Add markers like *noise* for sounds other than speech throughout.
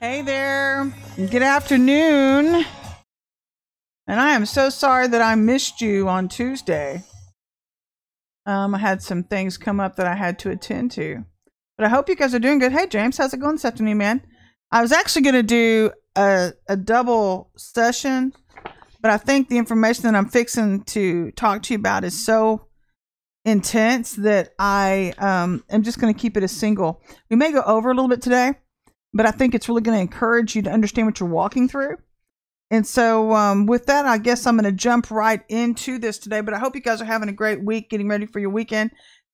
Hey there. Good afternoon. And I am so sorry that I missed you on Tuesday. Um, I had some things come up that I had to attend to. But I hope you guys are doing good. Hey, James, how's it going this afternoon, man? I was actually going to do a, a double session but I think the information that I'm fixing to talk to you about is so intense that I um, am just going to keep it a single. We may go over a little bit today, but I think it's really going to encourage you to understand what you're walking through. And so, um, with that, I guess I'm going to jump right into this today. But I hope you guys are having a great week, getting ready for your weekend.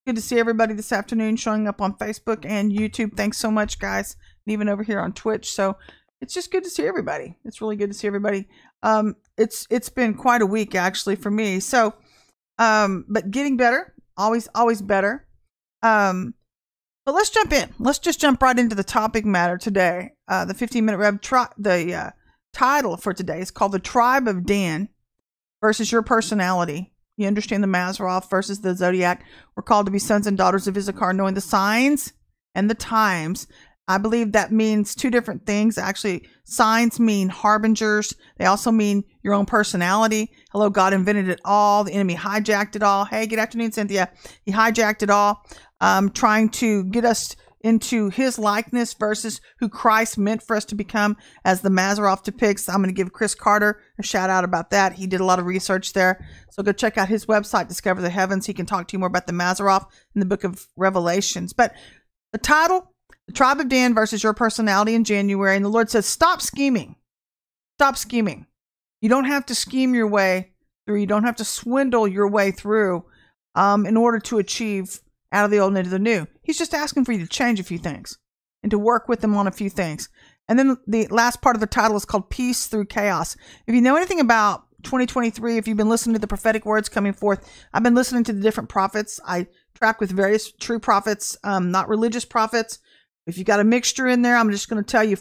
Good to see everybody this afternoon showing up on Facebook and YouTube. Thanks so much, guys, and even over here on Twitch. So it's just good to see everybody. It's really good to see everybody. Um, it's it's been quite a week actually for me. So, um, but getting better, always always better. Um, but let's jump in. Let's just jump right into the topic matter today. Uh, the 15 minute rev. Tri- the uh, title for today is called "The Tribe of Dan versus Your Personality." You understand the Mazzaroth versus the Zodiac. We're called to be sons and daughters of Issachar, knowing the signs and the times. I believe that means two different things. Actually, signs mean harbingers. They also mean your own personality. Hello, God invented it all. The enemy hijacked it all. Hey, good afternoon, Cynthia. He hijacked it all, um, trying to get us into his likeness versus who Christ meant for us to become, as the Mazzaroth depicts. I'm going to give Chris Carter a shout out about that. He did a lot of research there. So go check out his website, Discover the Heavens. He can talk to you more about the Mazzaroth in the book of Revelations. But the title, The Tribe of Dan versus Your Personality in January. And the Lord says, Stop scheming. Stop scheming. You don't have to scheme your way through, you don't have to swindle your way through um, in order to achieve out of the old and into the new. He's just asking for you to change a few things and to work with him on a few things. And then the last part of the title is called Peace Through Chaos. If you know anything about 2023, if you've been listening to the prophetic words coming forth, I've been listening to the different prophets. I track with various true prophets, um, not religious prophets. If you got a mixture in there, I'm just going to tell you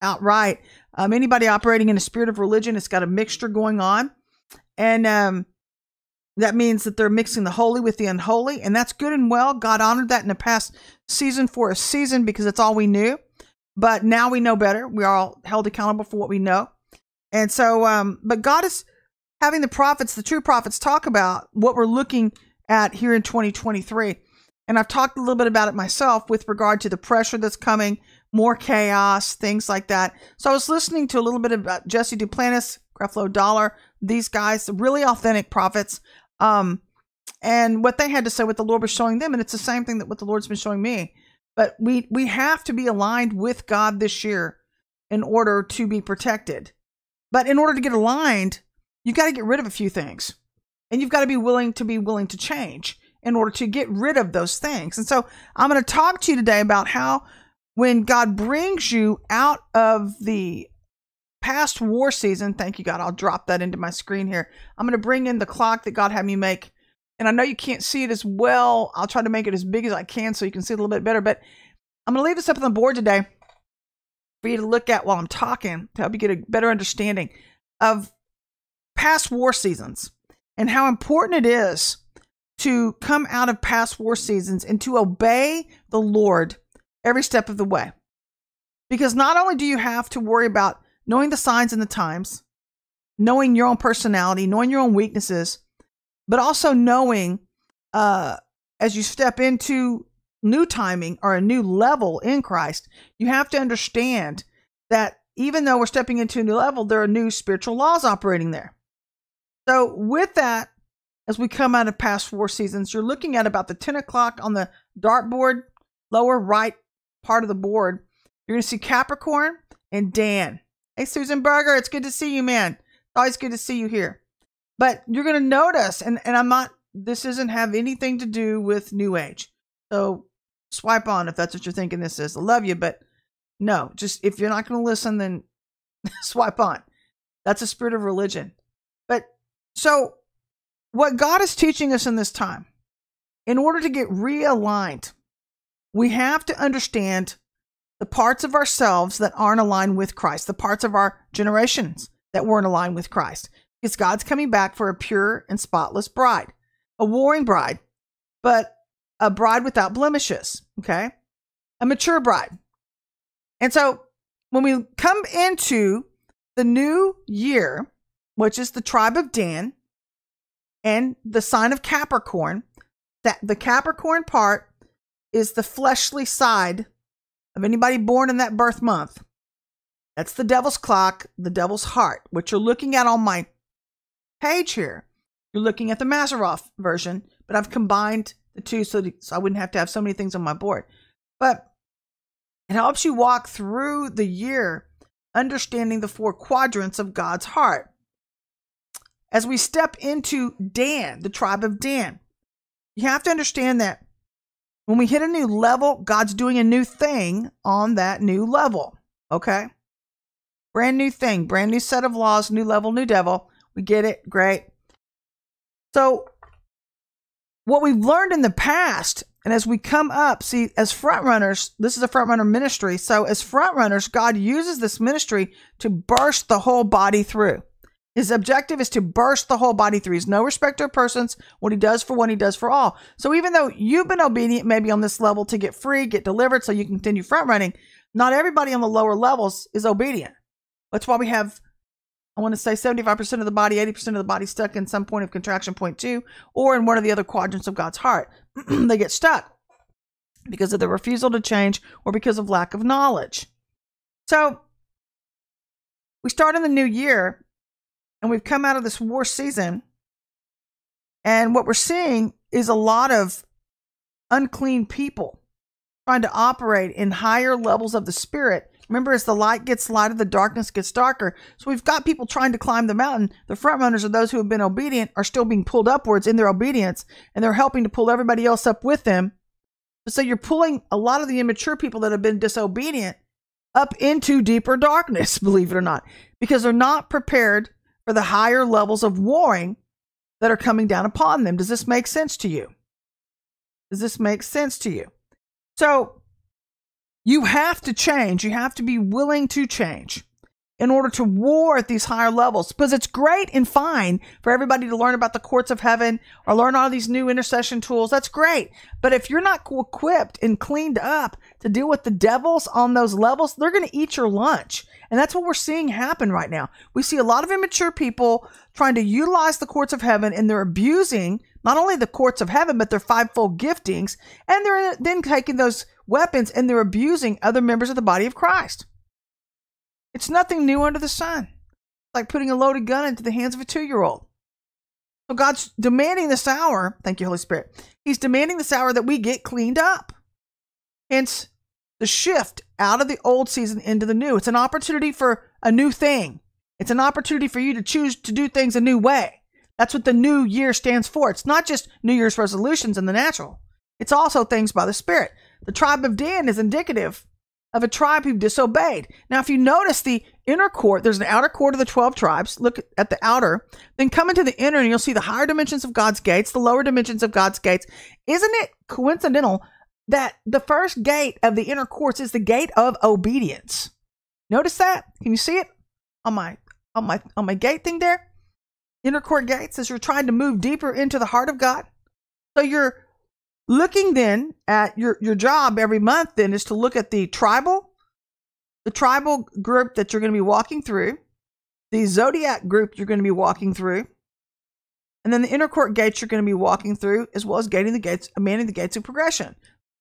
outright. Um, anybody operating in a spirit of religion, it's got a mixture going on. And um, that means that they're mixing the holy with the unholy, and that's good and well. God honored that in the past season for a season because it's all we knew. But now we know better. We are all held accountable for what we know. And so, um, but God is having the prophets, the true prophets, talk about what we're looking at here in 2023. And I've talked a little bit about it myself with regard to the pressure that's coming, more chaos, things like that. So I was listening to a little bit about Jesse Duplantis, Creflo Dollar, these guys, really authentic prophets. Um, and what they had to say, what the Lord was showing them, and it's the same thing that what the Lord's been showing me. But we we have to be aligned with God this year in order to be protected. But in order to get aligned, you've got to get rid of a few things, and you've got to be willing to be willing to change in order to get rid of those things. And so I'm going to talk to you today about how when God brings you out of the past war season. Thank you, God. I'll drop that into my screen here. I'm going to bring in the clock that God had me make. And I know you can't see it as well. I'll try to make it as big as I can so you can see it a little bit better. But I'm going to leave this up on the board today for you to look at while I'm talking to help you get a better understanding of past war seasons and how important it is to come out of past war seasons and to obey the Lord every step of the way. Because not only do you have to worry about knowing the signs and the times, knowing your own personality, knowing your own weaknesses, but also knowing uh, as you step into new timing or a new level in Christ, you have to understand that even though we're stepping into a new level, there are new spiritual laws operating there. So, with that, as we come out of past four seasons, you're looking at about the 10 o'clock on the dartboard, lower right part of the board. You're going to see Capricorn and Dan. Hey, Susan Berger, it's good to see you, man. It's always good to see you here. But you're going to notice, and, and I'm not, this doesn't have anything to do with New Age. So swipe on if that's what you're thinking this is. I love you, but no, just if you're not going to listen, then *laughs* swipe on. That's a spirit of religion. But so what God is teaching us in this time, in order to get realigned, we have to understand the parts of ourselves that aren't aligned with Christ, the parts of our generations that weren't aligned with Christ. Because God's coming back for a pure and spotless bride, a warring bride, but a bride without blemishes, okay? A mature bride. And so when we come into the new year, which is the tribe of Dan and the sign of Capricorn, that the Capricorn part is the fleshly side of anybody born in that birth month. That's the devil's clock, the devil's heart, which you're looking at on my page here. You're looking at the Mazzaroth version, but I've combined the two so, to, so I wouldn't have to have so many things on my board. But it helps you walk through the year understanding the four quadrants of God's heart. As we step into Dan, the tribe of Dan, you have to understand that when we hit a new level, God's doing a new thing on that new level. Okay? Brand new thing, brand new set of laws, new level, new devil. We get it. Great. So, what we've learned in the past, and as we come up, see, as front runners, this is a front runner ministry. So, as front runners, God uses this ministry to burst the whole body through. His objective is to burst the whole body through. He's no respecter of persons. What he does for one, he does for all. So even though you've been obedient, maybe on this level to get free, get delivered, so you continue front running, not everybody on the lower levels is obedient. That's why we have, I want to say 75% of the body, 80% of the body stuck in some point of contraction point two, or in one of the other quadrants of God's heart. *clears throat* they get stuck because of the refusal to change or because of lack of knowledge. So we start in the new year and we've come out of this war season. And what we're seeing is a lot of unclean people trying to operate in higher levels of the spirit. Remember, as the light gets lighter, the darkness gets darker. So we've got people trying to climb the mountain. The front runners are those who have been obedient are still being pulled upwards in their obedience, and they're helping to pull everybody else up with them. So you're pulling a lot of the immature people that have been disobedient up into deeper darkness, *laughs* believe it or not, because they're not prepared for the higher levels of warring that are coming down upon them. Does this make sense to you? Does this make sense to you? So you have to change. You have to be willing to change in order to war at these higher levels because it's great and fine for everybody to learn about the courts of heaven or learn all these new intercession tools. That's great. But if you're not equipped and cleaned up to deal with the devils on those levels, they're going to eat your lunch. And that's what we're seeing happen right now. We see a lot of immature people trying to utilize the courts of heaven and they're abusing not only the courts of heaven, but their fivefold giftings. And they're then taking those weapons and they're abusing other members of the body of Christ. It's nothing new under the sun. It's like putting a loaded gun into the hands of a two year old. So God's demanding this hour, thank you, Holy Spirit. He's demanding this hour that we get cleaned up. Hence, the shift out of the old season into the new. It's an opportunity for a new thing. It's an opportunity for you to choose to do things a new way. That's what the new year stands for. It's not just New Year's resolutions in the natural, it's also things by the Spirit. The tribe of Dan is indicative of a tribe who disobeyed. Now, if you notice the inner court, there's an outer court of the 12 tribes. Look at the outer, then come into the inner and you'll see the higher dimensions of God's gates, the lower dimensions of God's gates. Isn't it coincidental that the first gate of the inner courts is the gate of obedience. Notice that? Can you see it on my on my on my gate thing there? Inner court gates as you're trying to move deeper into the heart of God. So you're looking then at your your job every month then is to look at the tribal the tribal group that you're going to be walking through, the zodiac group you're going to be walking through, and then the inner court gates you're going to be walking through, as well as gating the gates, manning the gates of progression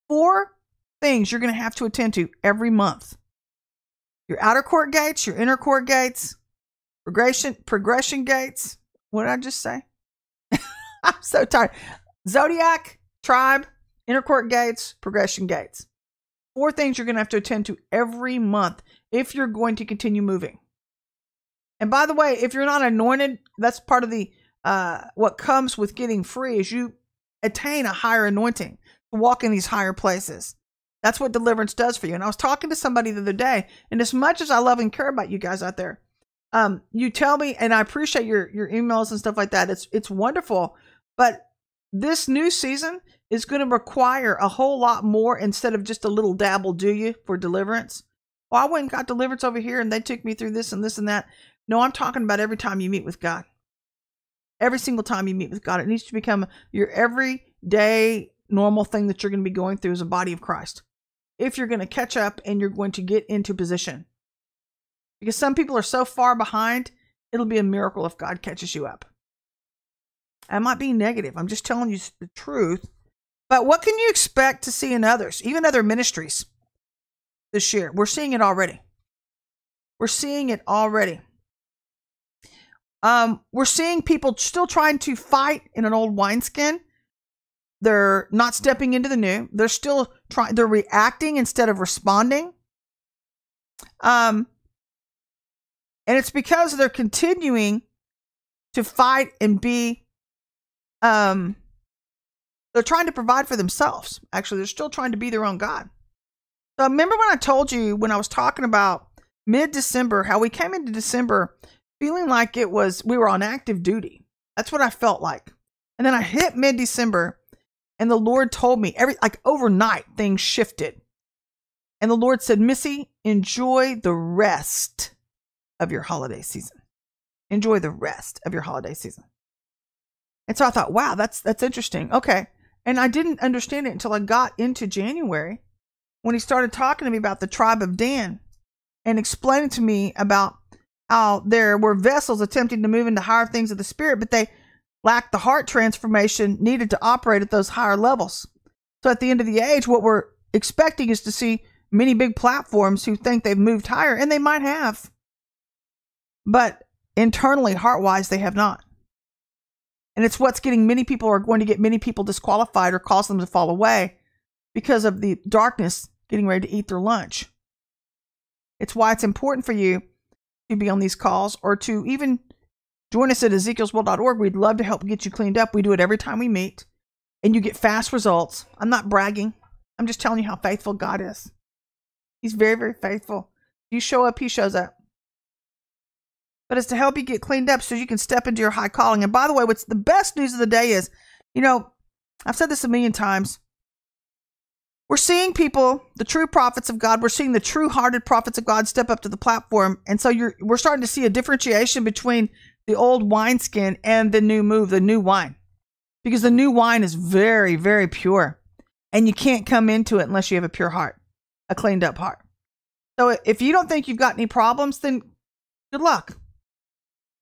four things you're going to have to attend to every month your outer court gates, your inner court gates, progression progression gates. What did I just say? *laughs* I'm so tired. Zodiac, tribe, inner court gates, progression gates. Four things you're going to have to attend to every month if you're going to continue moving. And by the way, if you're not anointed, that's part of the uh, what comes with getting free is you attain a higher anointing to walk in these higher places. That's what deliverance does for you. And I was talking to somebody the other day, and as much as I love and care about you guys out there, um, you tell me, and I appreciate your your emails and stuff like that. It's it's wonderful, but this new season is going to require a whole lot more instead of just a little dabble, do you, for deliverance? Well, I went and got deliverance over here, and they took me through this and this and that. No, I'm talking about every time you meet with God. Every single time you meet with God, it needs to become your everyday normal thing that you're going to be going through as a body of Christ. If you're going to catch up and you're going to get into position. Because some people are so far behind, it'll be a miracle if God catches you up. I'm not being negative. I'm just telling you the truth. But what can you expect to see in others, even other ministries this year? We're seeing it already. We're seeing it already. Um, we're seeing people still trying to fight in an old wineskin. They're not stepping into the new. They're still trying. They're reacting instead of responding. Um, and it's because they're continuing to fight and be. Um, they're trying to provide for themselves. Actually, they're still trying to be their own God. So remember when I told you when I was talking about mid December how we came into December feeling like it was we were on active duty. That's what I felt like. And then I hit mid December and the Lord told me every like overnight things shifted. And the Lord said, "Missy, enjoy the rest of your holiday season. Enjoy the rest of your holiday season." And so I thought, "Wow, that's that's interesting." Okay. And I didn't understand it until I got into January when he started talking to me about the tribe of Dan and explaining to me about how there were vessels attempting to move into higher things of the spirit, but they lacked the heart transformation needed to operate at those higher levels. So at the end of the age, what we're expecting is to see many big platforms who think they've moved higher, and they might have. But internally, heart wise, they have not. And it's what's getting many people are going to get many people disqualified or cause them to fall away because of the darkness getting ready to eat their lunch. It's why it's important for you to be on these calls or to even join us at ezekielsworld.org. We'd love to help get you cleaned up. We do it every time we meet and you get fast results. I'm not bragging. I'm just telling you how faithful God is. He's very, very faithful. You show up, he shows up. But it's to help you get cleaned up so you can step into your high calling. And by the way, what's the best news of the day is, you know, I've said this a million times. We're seeing people, the true prophets of God, we're seeing the true hearted prophets of God step up to the platform. And so you're we're starting to see a differentiation between the old wineskin and the new move, the new wine. Because the new wine is very, very pure. And you can't come into it unless you have a pure heart, a cleaned up heart. So if you don't think you've got any problems, then good luck.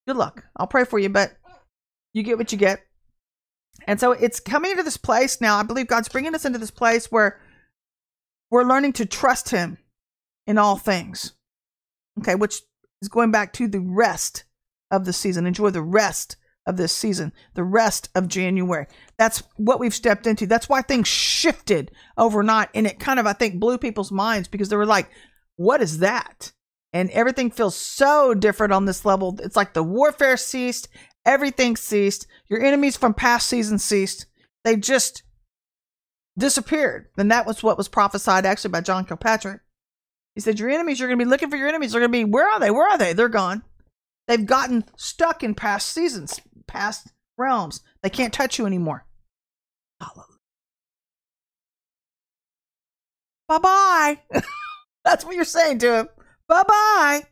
Good luck. I'll pray for you, but you get what you get. And so it's coming into this place now. I believe God's bringing us into this place where we're learning to trust Him in all things. Okay, which is going back to the rest of the season. Enjoy the rest of this season, the rest of January. That's what we've stepped into. That's why things shifted overnight. And it kind of, I think, blew people's minds because they were like, what is that? And everything feels so different on this level. It's like the warfare ceased, everything ceased, your enemies from past seasons ceased. They just disappeared. And that was what was prophesied actually by John Kilpatrick. He said, Your enemies, you're going to be looking for your enemies. They're going to be, where are they? Where are they? They're gone. They've gotten stuck in past seasons, past realms. They can't touch you anymore. Bye bye. *laughs* That's what you're saying to him. Bye bye.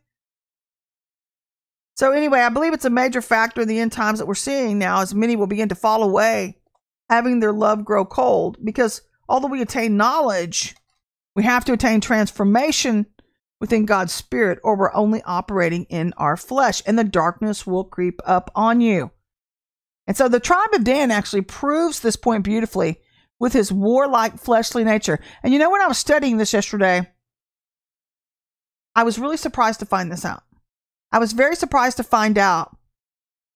So, anyway, I believe it's a major factor in the end times that we're seeing now as many will begin to fall away having their love grow cold because although we attain knowledge, we have to attain transformation within God's spirit, or we're only operating in our flesh, and the darkness will creep up on you. And so the tribe of Dan actually proves this point beautifully with his warlike fleshly nature. And you know, when I was studying this yesterday, I was really surprised to find this out. I was very surprised to find out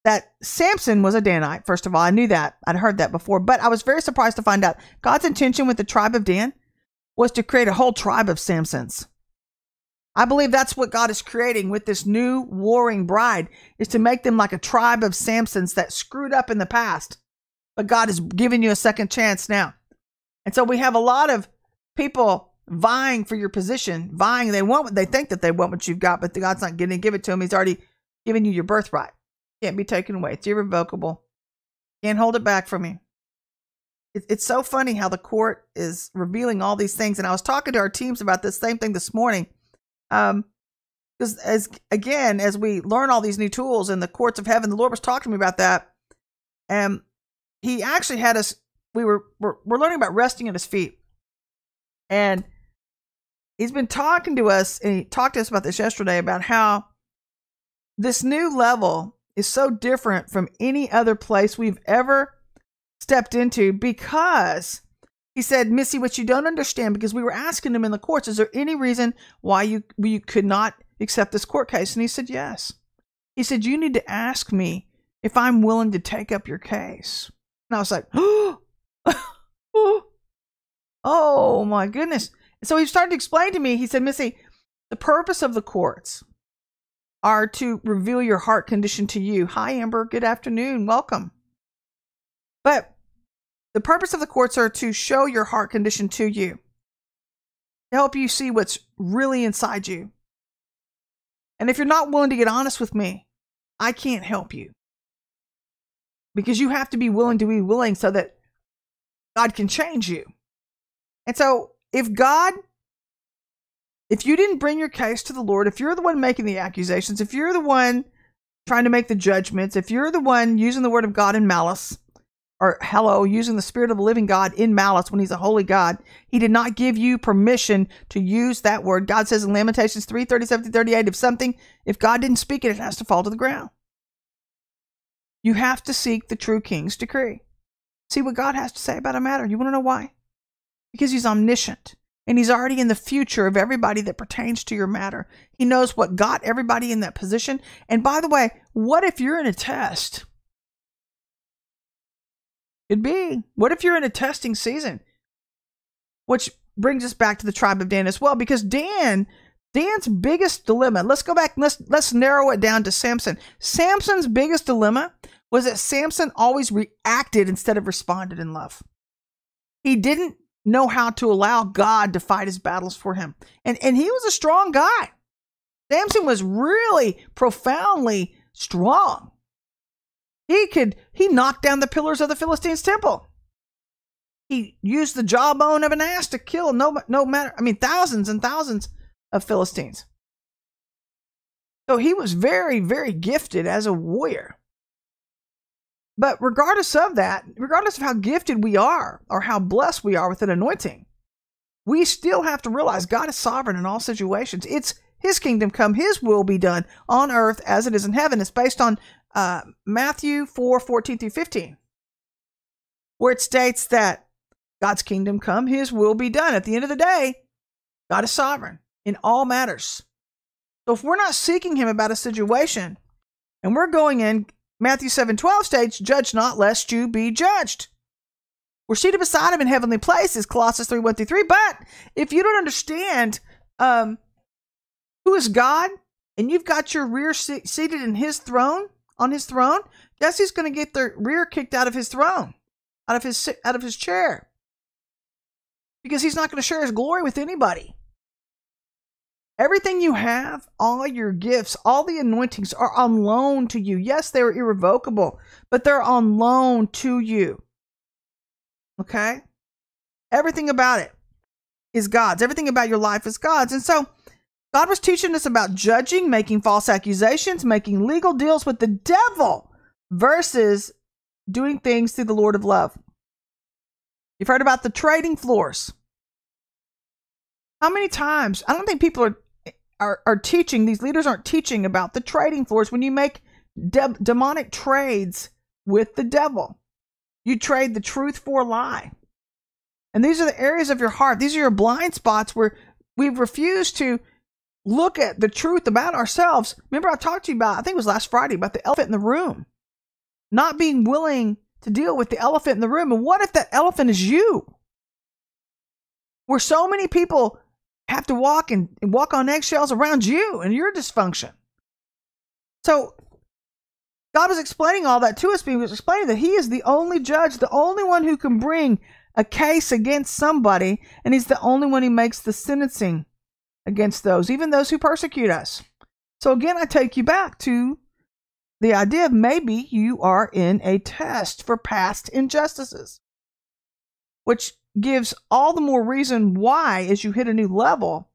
that Samson was a Danite. First of all, I knew that. I'd heard that before, but I was very surprised to find out God's intention with the tribe of Dan was to create a whole tribe of Samsons. I believe that's what God is creating with this new warring bride is to make them like a tribe of Samsons that screwed up in the past. But God is giving you a second chance now. And so we have a lot of people vying for your position, vying. They want what they think that they want what you've got, but God's not going to give it to them. He's already given you your birthright. Can't be taken away. It's irrevocable. Can't hold it back from you. It, it's so funny how the court is revealing all these things. And I was talking to our teams about this same thing this morning. Um, because as again, as we learn all these new tools in the courts of heaven, the Lord was talking to me about that. And he actually had us, we were, we're, we're learning about resting at his feet. And he's been talking to us, and he talked to us about this yesterday about how this new level is so different from any other place we've ever stepped into because he said, Missy, what you don't understand, because we were asking him in the courts, is there any reason why you you could not accept this court case? And he said, Yes. He said, You need to ask me if I'm willing to take up your case. And I was like, *gasps* *gasps* Oh Oh my goodness. So he started to explain to me, he said, Missy, the purpose of the courts are to reveal your heart condition to you. Hi, Amber. Good afternoon. Welcome. But the purpose of the courts are to show your heart condition to you, to help you see what's really inside you. And if you're not willing to get honest with me, I can't help you. Because you have to be willing to be willing so that God can change you. And so, if God, if you didn't bring your case to the Lord, if you're the one making the accusations, if you're the one trying to make the judgments, if you're the one using the word of God in malice, or hello, using the Spirit of the living God in malice when He's a holy God. He did not give you permission to use that word. God says in Lamentations 3 37 38, if something, if God didn't speak it, it has to fall to the ground. You have to seek the true king's decree. See what God has to say about a matter. You want to know why? Because He's omniscient and He's already in the future of everybody that pertains to your matter. He knows what got everybody in that position. And by the way, what if you're in a test? It'd be. What if you're in a testing season? Which brings us back to the tribe of Dan as well, because Dan, Dan's biggest dilemma. Let's go back. Let's let's narrow it down to Samson. Samson's biggest dilemma was that Samson always reacted instead of responded in love. He didn't know how to allow God to fight his battles for him, and and he was a strong guy. Samson was really profoundly strong. He could he knocked down the pillars of the Philistines' temple. He used the jawbone of an ass to kill no no matter I mean thousands and thousands of Philistines. So he was very very gifted as a warrior. But regardless of that, regardless of how gifted we are or how blessed we are with an anointing, we still have to realize God is sovereign in all situations. It's his kingdom come, his will be done on earth as it is in heaven. It's based on uh, Matthew 4 14 through 15, where it states that God's kingdom come, his will be done. At the end of the day, God is sovereign in all matters. So if we're not seeking him about a situation and we're going in, Matthew 7 12 states, Judge not lest you be judged. We're seated beside him in heavenly places, Colossians 3 1 through 3. But if you don't understand um, who is God and you've got your rear se- seated in his throne, on his throne, guess he's going to get the rear kicked out of his throne, out of his out of his chair. Because he's not going to share his glory with anybody. Everything you have, all your gifts, all the anointings are on loan to you. Yes, they're irrevocable, but they're on loan to you. Okay? Everything about it is God's. Everything about your life is God's. And so God was teaching us about judging, making false accusations, making legal deals with the devil versus doing things through the Lord of love. You've heard about the trading floors. How many times? I don't think people are are, are teaching, these leaders aren't teaching about the trading floors when you make de- demonic trades with the devil. You trade the truth for a lie. And these are the areas of your heart. These are your blind spots where we've refused to look at the truth about ourselves. Remember, I talked to you about, I think it was last Friday, about the elephant in the room. Not being willing to deal with the elephant in the room. And what if that elephant is you? Where so many people have to walk and, and walk on eggshells around you and your dysfunction. So God was explaining all that to us. He was explaining that He is the only judge, the only one who can bring a case against somebody, and He's the only one who makes the sentencing against those, even those who persecute us. So again, I take you back to the idea of maybe you are in a test for past injustices, which gives all the more reason why, as you hit a new level,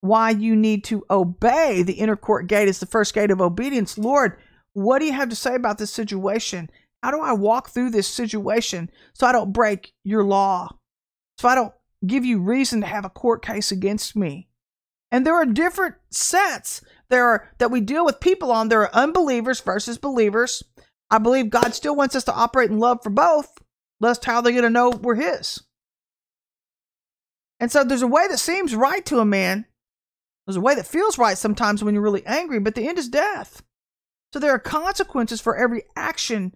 why you need to obey the inner court gate is the first gate of obedience. Lord, what do you have to say about this situation? How do I walk through this situation so I don't break your law? So I don't give you reason to have a court case against me. And there are different sets there are that we deal with people on. There are unbelievers versus believers. I believe God still wants us to operate in love for both. Lest how they're going to know we're His. And so there's a way that seems right to a man. There's a way that feels right sometimes when you're really angry, but the end is death. So there are consequences for every action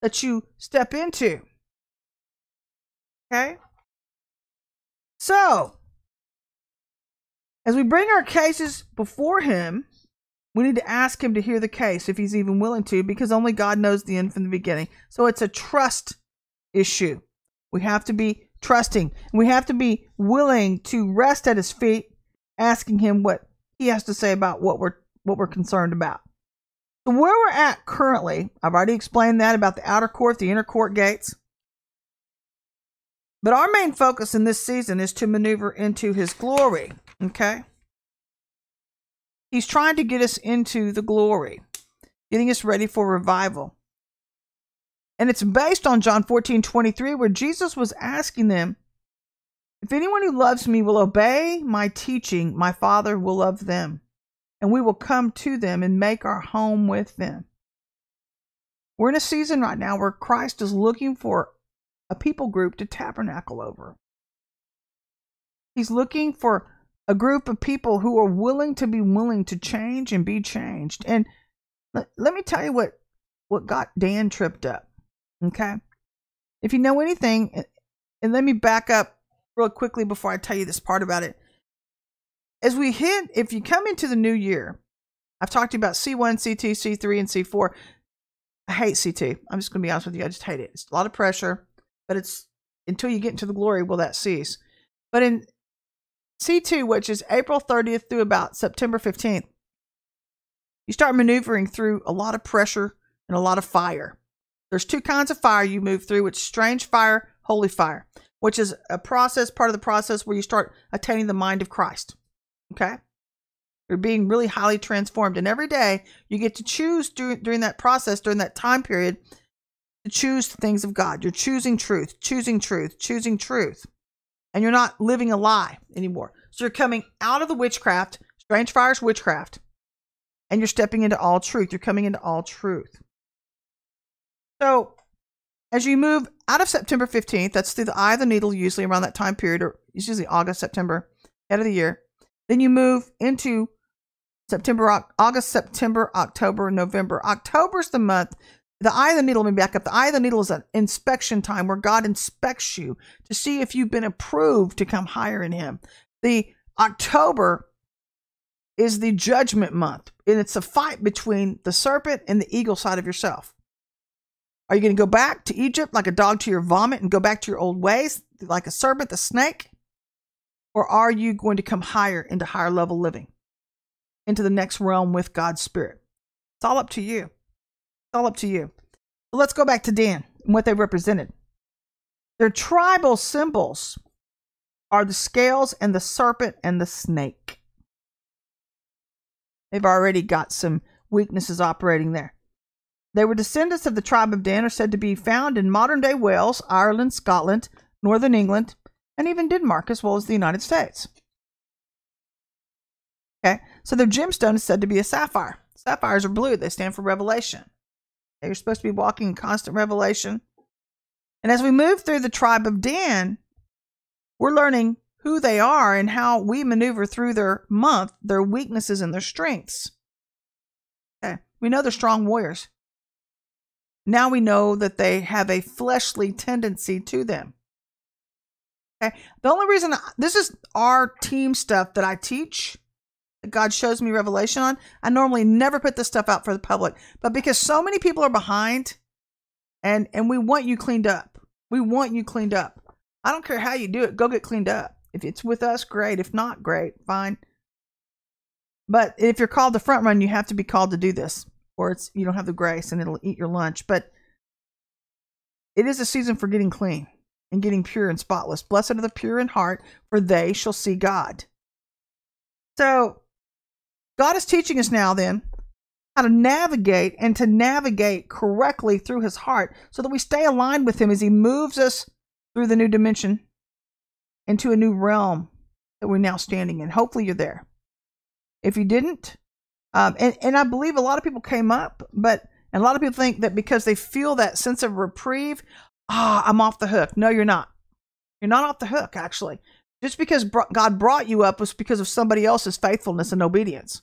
that you step into. Okay? So, as we bring our cases before Him, we need to ask Him to hear the case if He's even willing to, because only God knows the end from the beginning. So it's a trust issue. We have to be trusting. We have to be willing to rest at His feet, asking Him what He has to say about what we're what we're concerned about. So where we're at currently, I've already explained that about the outer court, the inner court gates. But our main focus in this season is to maneuver into his glory. Okay? He's trying to get us into the glory, getting us ready for revival. And it's based on John 14 23, where Jesus was asking them, If anyone who loves me will obey my teaching, my Father will love them, and we will come to them and make our home with them. We're in a season right now where Christ is looking for a people group to tabernacle over. He's looking for a group of people who are willing to be willing to change and be changed. And let, let me tell you what what got Dan tripped up. Okay? If you know anything, and let me back up real quickly before I tell you this part about it. As we hit, if you come into the new year, I've talked to you about C1, C2, C3, and C4. I hate C2. I'm just going to be honest with you. I just hate it. It's a lot of pressure, but it's until you get into the glory will that cease. But in C2, which is April 30th through about September 15th, you start maneuvering through a lot of pressure and a lot of fire. There's two kinds of fire you move through, which strange fire, holy fire, which is a process, part of the process where you start attaining the mind of Christ. Okay? You're being really highly transformed. And every day you get to choose during, during that process, during that time period, to choose the things of God. You're choosing truth, choosing truth, choosing truth and you're not living a lie anymore. So you're coming out of the witchcraft, strange fire's witchcraft, and you're stepping into all truth. You're coming into all truth. So as you move out of September 15th, that's through the eye of the needle, usually around that time period, or it's usually August, September, end of the year. Then you move into September, August, September, October, November. October's the month the eye of the needle, let me back up. The eye of the needle is an inspection time where God inspects you to see if you've been approved to come higher in Him. The October is the judgment month, and it's a fight between the serpent and the eagle side of yourself. Are you going to go back to Egypt like a dog to your vomit and go back to your old ways, like a serpent, the snake? Or are you going to come higher into higher level living, into the next realm with God's Spirit? It's all up to you It's all up to you. let's go back to Dan and what they represented. Their tribal symbols are the scales and the serpent and the snake. They've already got some weaknesses operating there. They were descendants of the tribe of Dan, are said to be found in modern day Wales, Ireland, Scotland, Northern England, and even Denmark, as well as the United States. Okay, so their gemstone is said to be a sapphire. Sapphires are blue, they stand for revelation. You're supposed to be walking in constant revelation. And as we move through the tribe of Dan, we're learning who they are and how we maneuver through their month, their weaknesses and their strengths. Okay. We know they're strong warriors. Now we know that they have a fleshly tendency to them. Okay. The only reason I, this is our team stuff that I teach that God shows me revelation on. I normally never put this stuff out for the public, but because so many people are behind and and we want you cleaned up. We want you cleaned up. I don't care how you do it, go get cleaned up. If it's with us, great. If not, great. Fine. But if you're called to front run, you have to be called to do this, or it's you don't have the grace and it'll eat your lunch. But it is a season for getting clean and getting pure and spotless. Blessed are the pure in heart, for they shall see God. So God is teaching us now then how to navigate and to navigate correctly through his heart so that we stay aligned with him as he moves us through the new dimension into a new realm that we're now standing in. Hopefully, you're there. If you didn't, um, and and I believe a lot of people came up, but and a lot of people think that because they feel that sense of reprieve, ah, I'm off the hook. No, you're not. You're not off the hook. Actually, just because God brought you up was because of somebody else's faithfulness and obedience.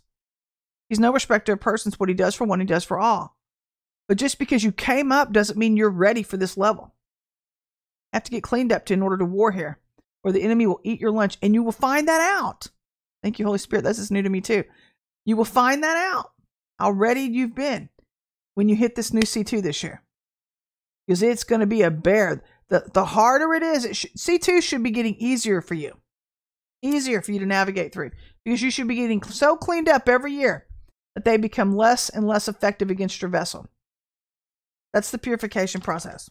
He's no respecter of persons. What he does for one, he does for all. But just because you came up doesn't mean you're ready for this level. You have to get cleaned up to in order to war here, or the enemy will eat your lunch, and you will find that out. Thank you, Holy Spirit. This is new to me too. You will find that out how ready you've been when you hit this new C2 this year. Because it's going to be a bear. The, the harder it is, it C2 should be getting easier for you. Easier for you to navigate through. Because you should be getting so cleaned up every year that they become less and less effective against your vessel. That's the purification process.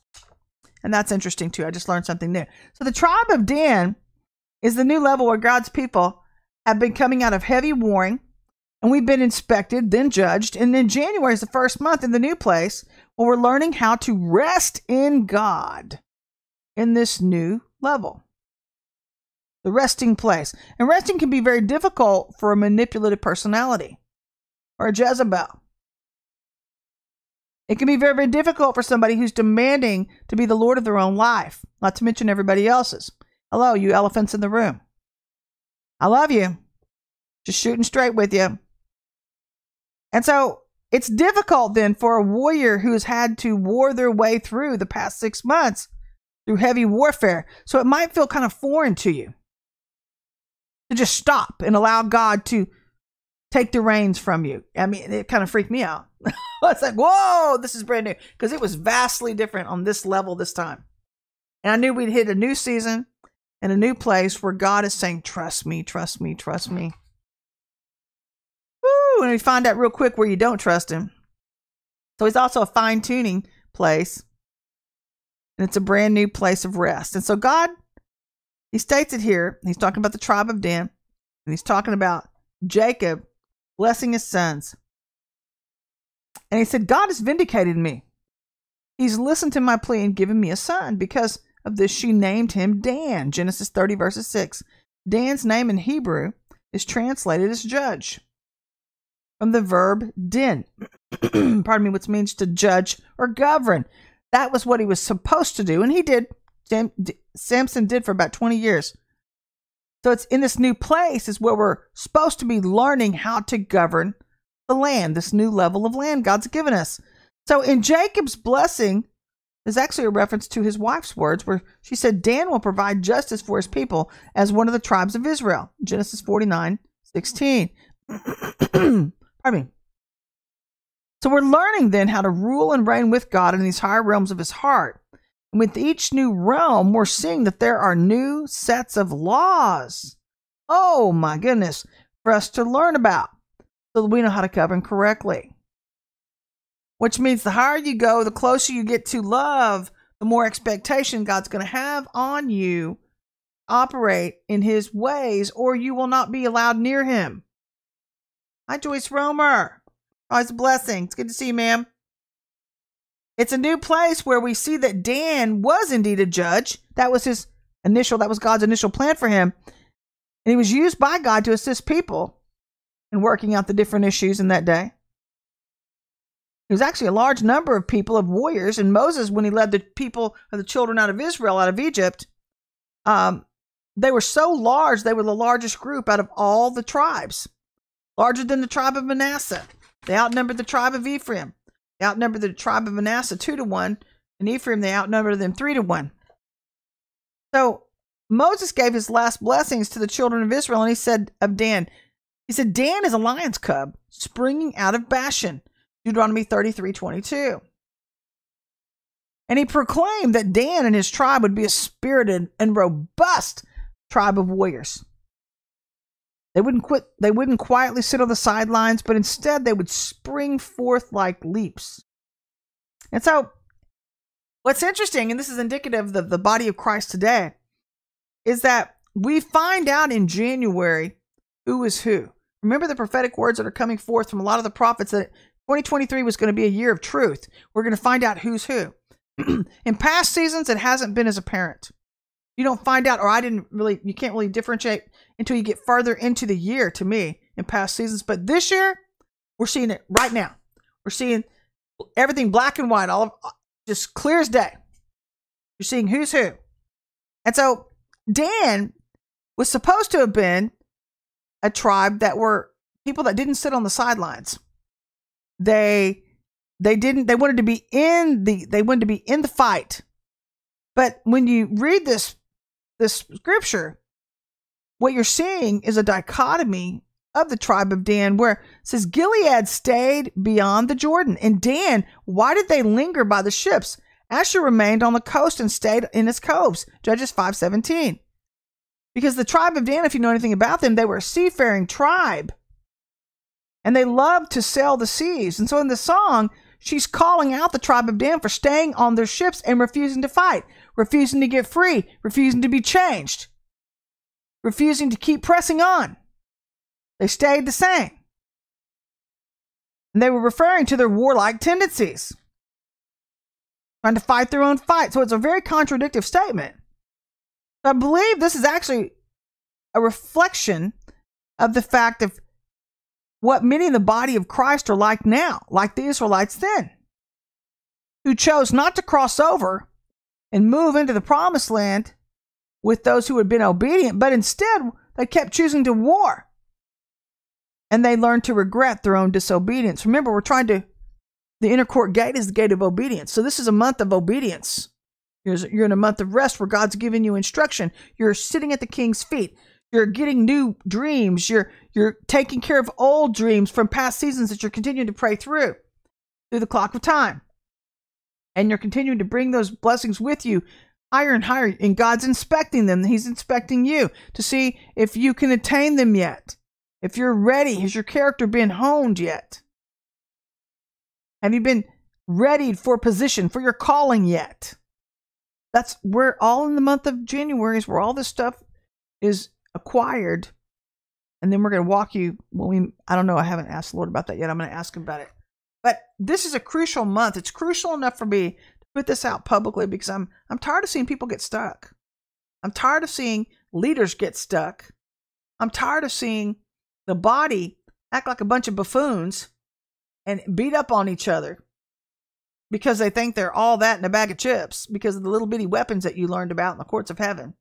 And that's interesting too. I just learned something new. So the tribe of Dan is the new level where God's people have been coming out of heavy warring and we've been inspected, then judged. And then January is the first month in the new place where we're learning how to rest in God in this new level. The resting place. And resting can be very difficult for a manipulative personality or a Jezebel. It can be very, very difficult for somebody who's demanding to be the Lord of their own life, not to mention everybody else's. Hello, you elephants in the room. I love you. Just shooting straight with you. And so it's difficult then for a warrior who's had to war their way through the past six months through heavy warfare. So it might feel kind of foreign to you to just stop and allow God to take the reins from you. I mean, it kind of freaked me out. *laughs* it's like, whoa, this is brand new because it was vastly different on this level this time. And I knew we'd hit a new season and a new place where God is saying, trust me, trust me, trust me. We find out real quick where you don't trust him. So he's also a fine tuning place. And it's a brand new place of rest. And so God, he states it here. He's talking about the tribe of Dan. And he's talking about Jacob blessing his sons. And he said, God has vindicated me. He's listened to my plea and given me a son. Because of this, she named him Dan. Genesis 30, verses 6. Dan's name in Hebrew is translated as judge from the verb din. *clears throat* Pardon me, which means to judge or govern. That was what he was supposed to do, and he did. Samson did for about 20 years. So it's in this new place is where we're supposed to be learning how to govern the land, this new level of land God's given us. So in Jacob's blessing, there's actually a reference to his wife's words where she said, Dan will provide justice for his people as one of the tribes of Israel. Genesis 49, 16. *clears throat* Pardon me. So we're learning then how to rule and reign with God in these higher realms of his heart. And with each new realm, we're seeing that there are new sets of laws. Oh my goodness, for us to learn about so that we know how to govern correctly. Which means the higher you go, the closer you get to love, the more expectation God's going to have on you operate in his ways, or you will not be allowed near him. Hi, Joyce Romer. Always a blessing. It's good to see you, ma'am. It's a new place where we see that Dan was indeed a judge. That was his initial, that was God's initial plan for him. And he was used by God to assist people in working out the different issues in that day. There was actually a large number of people, of warriors, and Moses, when he led the people of the children out of Israel, out of Egypt, um, they were so large, they were the largest group out of all the tribes larger than the tribe of Manasseh. They outnumbered the tribe of Ephraim. They outnumbered the tribe of Manasseh two to one, and Ephraim they outnumbered them three to one. So Moses gave his last blessings to the children of Israel, and he said of Dan, he said, Dan is a lion's cub springing out of Bashan. Deuteronomy 33 22. And he proclaimed that Dan and his tribe would be a spirited and robust tribe of warriors. They wouldn't quit they wouldn't quietly sit on the sidelines, but instead they would spring forth like leaps. And so what's interesting, and this is indicative of the body of Christ today, is that we find out in January who is who. Remember the prophetic words that are coming forth from a lot of the prophets that 2023 was going to be a year of truth. We're going to find out who's who. *clears throat* in past seasons, it hasn't been as apparent. You don't find out, or I didn't really, you can't really differentiate until you get further into the year to me in past seasons. But this year, we're seeing it right now. We're seeing everything black and white, all of, uh, just clear as day. You're seeing who's who. And so Dan was supposed to have been a tribe that were people that didn't sit on the sidelines. They they didn't they wanted to be in the they wanted to be in the fight. But when you read this this scripture, what you're seeing is a dichotomy of the tribe of Dan where says Gilead stayed beyond the Jordan. And Dan, why did they linger by the ships? Asher remained on the coast and stayed in its coves. Judges 517. Because the tribe of Dan, if you know anything about them, they were a seafaring tribe. And they loved to sail the seas. And so in the song, she's calling out the tribe of Dan for staying on their ships and refusing to fight, refusing to get free, refusing to be changed, refusing to keep pressing on. They stayed the same. And they were referring to their warlike tendencies, trying to fight their own fight. So it's a very contradictory statement. I believe this is actually a reflection of the fact of what many in the body of Christ are like now, like the Israelites then, who chose not to cross over and move into the promised land with those who had been obedient, but instead they kept choosing to war. And they learned to regret their own disobedience. Remember, we're trying to, the inner court gate is the gate of obedience. So this is a month of obedience. You're, in a month of rest where God's giving you instruction. You're sitting at the king's feet. You're getting new dreams. You're you're taking care of old dreams from past seasons that you're continuing to pray through through the clock of time. And you're continuing to bring those blessings with you higher and higher. And God's inspecting them. He's inspecting you to see if you can attain them yet. If you're ready, has your character been honed yet? Have you been readied for position, for your calling yet? That's we're all in the month of January is where all this stuff is acquired. And then we're going to walk you. Well, we, I don't know. I haven't asked the Lord about that yet. I'm going to ask him about it. But this is a crucial month. It's crucial enough for me put this out publicly because I'm I'm tired of seeing people get stuck. I'm tired of seeing leaders get stuck. I'm tired of seeing the body act like a bunch of buffoons and beat up on each other because they think they're all that in a bag of chips because of the little bitty weapons that you learned about in the courts of heaven.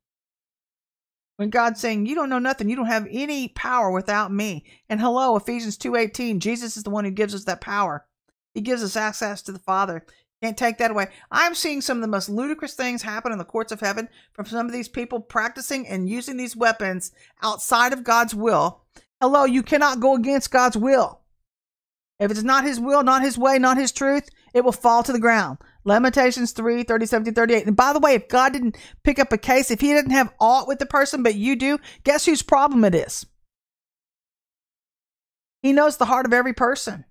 When God's saying, "You don't know nothing. You don't have any power without me." And hello, Ephesians 2:18, Jesus is the one who gives us that power. He gives us access to the Father. Can't take that away. I'm seeing some of the most ludicrous things happen in the courts of heaven from some of these people practicing and using these weapons outside of God's will. Hello, you cannot go against God's will. If it's not his will, not his way, not his truth, it will fall to the ground. Lamentations 3, 37 38. And by the way, if God didn't pick up a case, if he didn't have aught with the person, but you do, guess whose problem it is? He knows the heart of every person.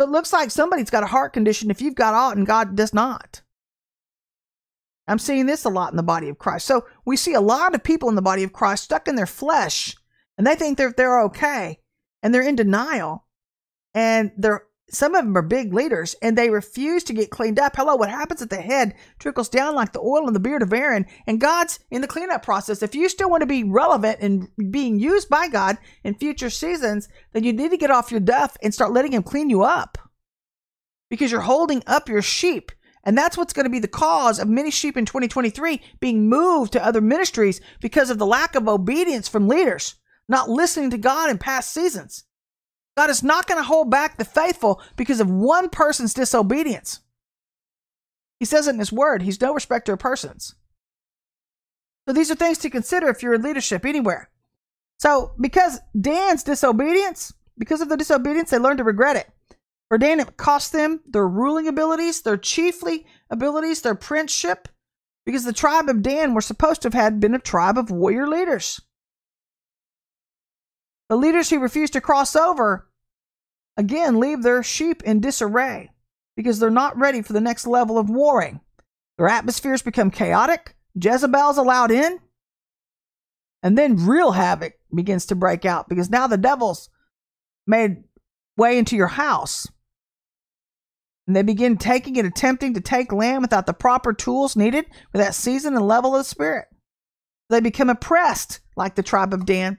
So it looks like somebody's got a heart condition if you've got aught and God does not. I'm seeing this a lot in the body of Christ. So we see a lot of people in the body of Christ stuck in their flesh and they think they're, they're okay and they're in denial and they're some of them are big leaders and they refuse to get cleaned up. Hello, what happens at the head trickles down like the oil in the beard of Aaron. And God's in the cleanup process. If you still want to be relevant and being used by God in future seasons, then you need to get off your duff and start letting Him clean you up because you're holding up your sheep. And that's what's going to be the cause of many sheep in 2023 being moved to other ministries because of the lack of obedience from leaders, not listening to God in past seasons. God is not going to hold back the faithful because of one person's disobedience. He says it in His Word. He's no respecter of persons. So these are things to consider if you're in leadership anywhere. So because Dan's disobedience, because of the disobedience, they learned to regret it. For Dan, it cost them their ruling abilities, their chiefly abilities, their princeship, because the tribe of Dan were supposed to have had been a tribe of warrior leaders. The leaders who refused to cross over again leave their sheep in disarray because they're not ready for the next level of warring. Their atmospheres become chaotic, Jezebel's allowed in, and then real havoc begins to break out because now the devil's made way into your house. And they begin taking and attempting to take land without the proper tools needed for that season and level of the spirit. They become oppressed like the tribe of Dan,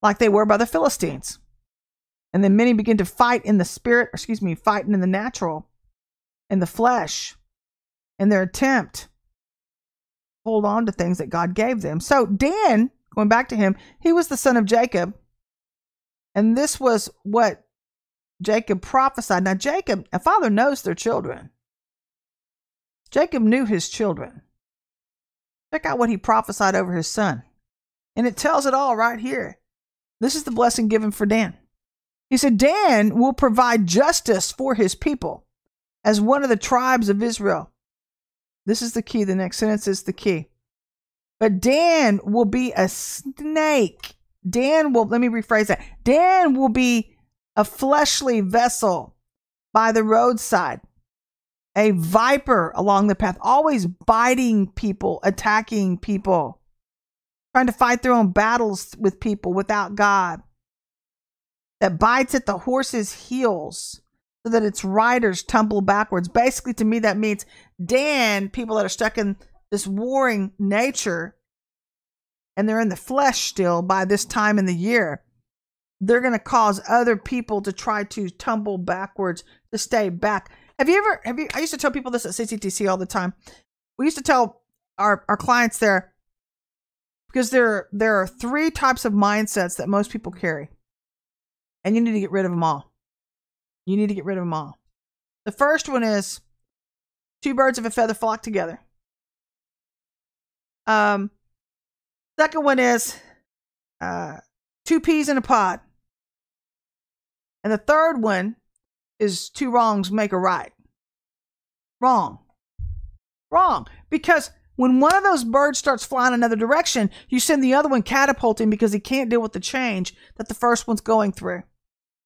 like they were by the Philistines. And then many begin to fight in the spirit, excuse me, fighting in the natural, in the flesh, in their attempt to hold on to things that God gave them. So Dan, going back to him, he was the son of Jacob. And this was what Jacob prophesied. Now, Jacob, a father knows their children. Jacob knew his children. Check out what he prophesied over his son. And it tells it all right here. This is the blessing given for Dan. He said, Dan will provide justice for his people as one of the tribes of Israel. This is the key. The next sentence is the key. But Dan will be a snake. Dan will, let me rephrase that. Dan will be a fleshly vessel by the roadside, a viper along the path, always biting people, attacking people, trying to fight their own battles with people without God, that bites at the horse's heels so that its riders tumble backwards. Basically, to me, that means Dan, people that are stuck in this warring nature and they're in the flesh still by this time in the year, they're going to cause other people to try to tumble backwards to stay back. Have you ever, have you, I used to tell people this at CCTC all the time. We used to tell our, our clients there because there, there are three types of mindsets that most people carry, and you need to get rid of them all. You need to get rid of them all. The first one is two birds of a feather flock together. Um, second one is uh, two peas in a pod. And the third one is two wrongs make a right. Wrong. Wrong. Because when one of those birds starts flying another direction, you send the other one catapulting because he can't deal with the change that the first one's going through.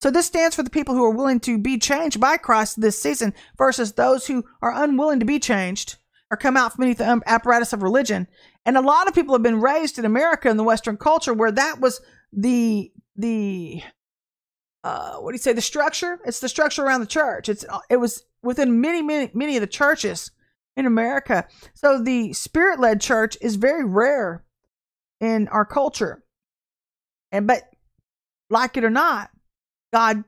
So this stands for the people who are willing to be changed by Christ this season versus those who are unwilling to be changed or come out from beneath the apparatus of religion. And a lot of people have been raised in America in the Western culture where that was the the uh, what do you say the structure? It's the structure around the church. It's it was within many many many of the churches in America. So the spirit led church is very rare in our culture. And but like it or not, God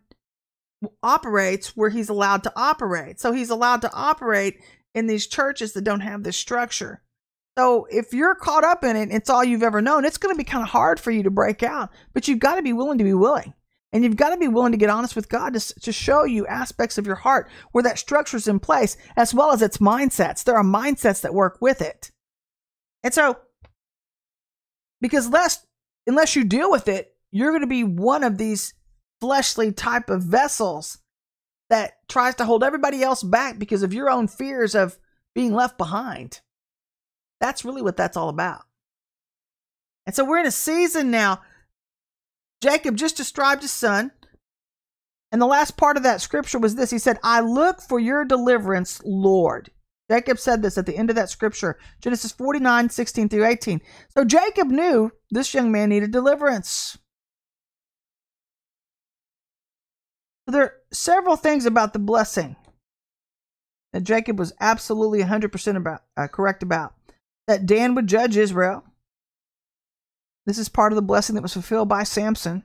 operates where he's allowed to operate. So he's allowed to operate in these churches that don't have this structure. So if you're caught up in it, it's all you've ever known, it's going to be kind of hard for you to break out. But you've got to be willing to be willing. And you've got to be willing to get honest with God to, to show you aspects of your heart where that structure is in place, as well as its mindsets. There are mindsets that work with it. And so, because less, unless you deal with it, you're going to be one of these fleshly type of vessels that tries to hold everybody else back because of your own fears of being left behind. That's really what that's all about. And so we're in a season now. Jacob just described his son. And the last part of that scripture was this He said, I look for your deliverance, Lord. Jacob said this at the end of that scripture, Genesis 49, 16 through 18. So Jacob knew this young man needed deliverance. There are several things about the blessing that Jacob was absolutely 100% about, uh, correct about. That Dan would judge Israel. This is part of the blessing that was fulfilled by Samson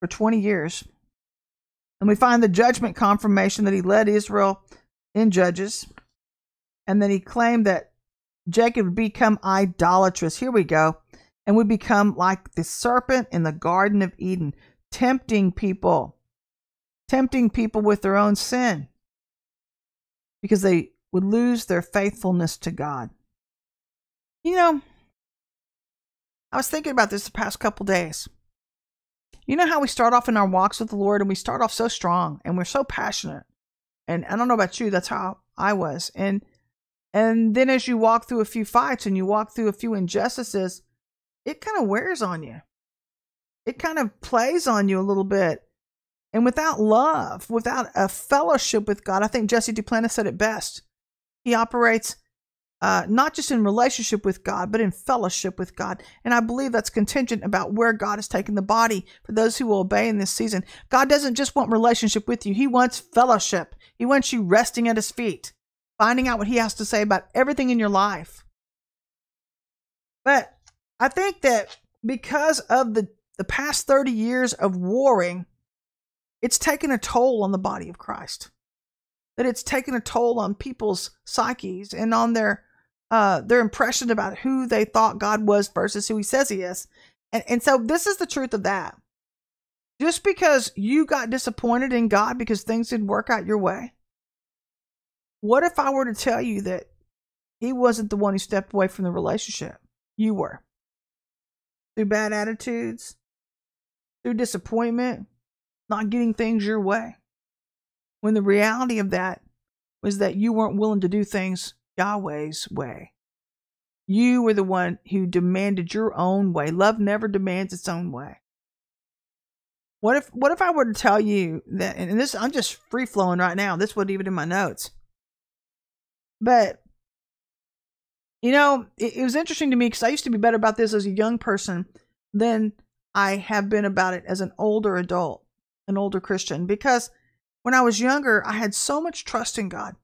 for 20 years. And we find the judgment confirmation that he led Israel in Judges. And then he claimed that Jacob would become idolatrous. Here we go. And would become like the serpent in the Garden of Eden, tempting people tempting people with their own sin because they would lose their faithfulness to God. You know, I was thinking about this the past couple days. You know how we start off in our walks with the Lord and we start off so strong and we're so passionate. And I don't know about you, that's how I was. And and then as you walk through a few fights and you walk through a few injustices, it kind of wears on you. It kind of plays on you a little bit. And without love, without a fellowship with God, I think Jesse Duplantis said it best. He operates uh, not just in relationship with God, but in fellowship with God. And I believe that's contingent about where God has taken the body for those who will obey in this season. God doesn't just want relationship with you, He wants fellowship. He wants you resting at His feet, finding out what He has to say about everything in your life. But I think that because of the, the past 30 years of warring, it's taken a toll on the body of Christ. That it's taken a toll on people's psyches and on their uh, their impression about who they thought God was versus who He says He is. And and so this is the truth of that. Just because you got disappointed in God because things didn't work out your way, what if I were to tell you that He wasn't the one who stepped away from the relationship? You were. Through bad attitudes, through disappointment, not getting things your way. When the reality of that was that you weren't willing to do things Yahweh's way. You were the one who demanded your own way. Love never demands its own way. What if what if I were to tell you that and this I'm just free flowing right now. This wasn't even in my notes. But you know, it, it was interesting to me because I used to be better about this as a young person than I have been about it as an older adult, an older Christian. Because when I was younger, I had so much trust in God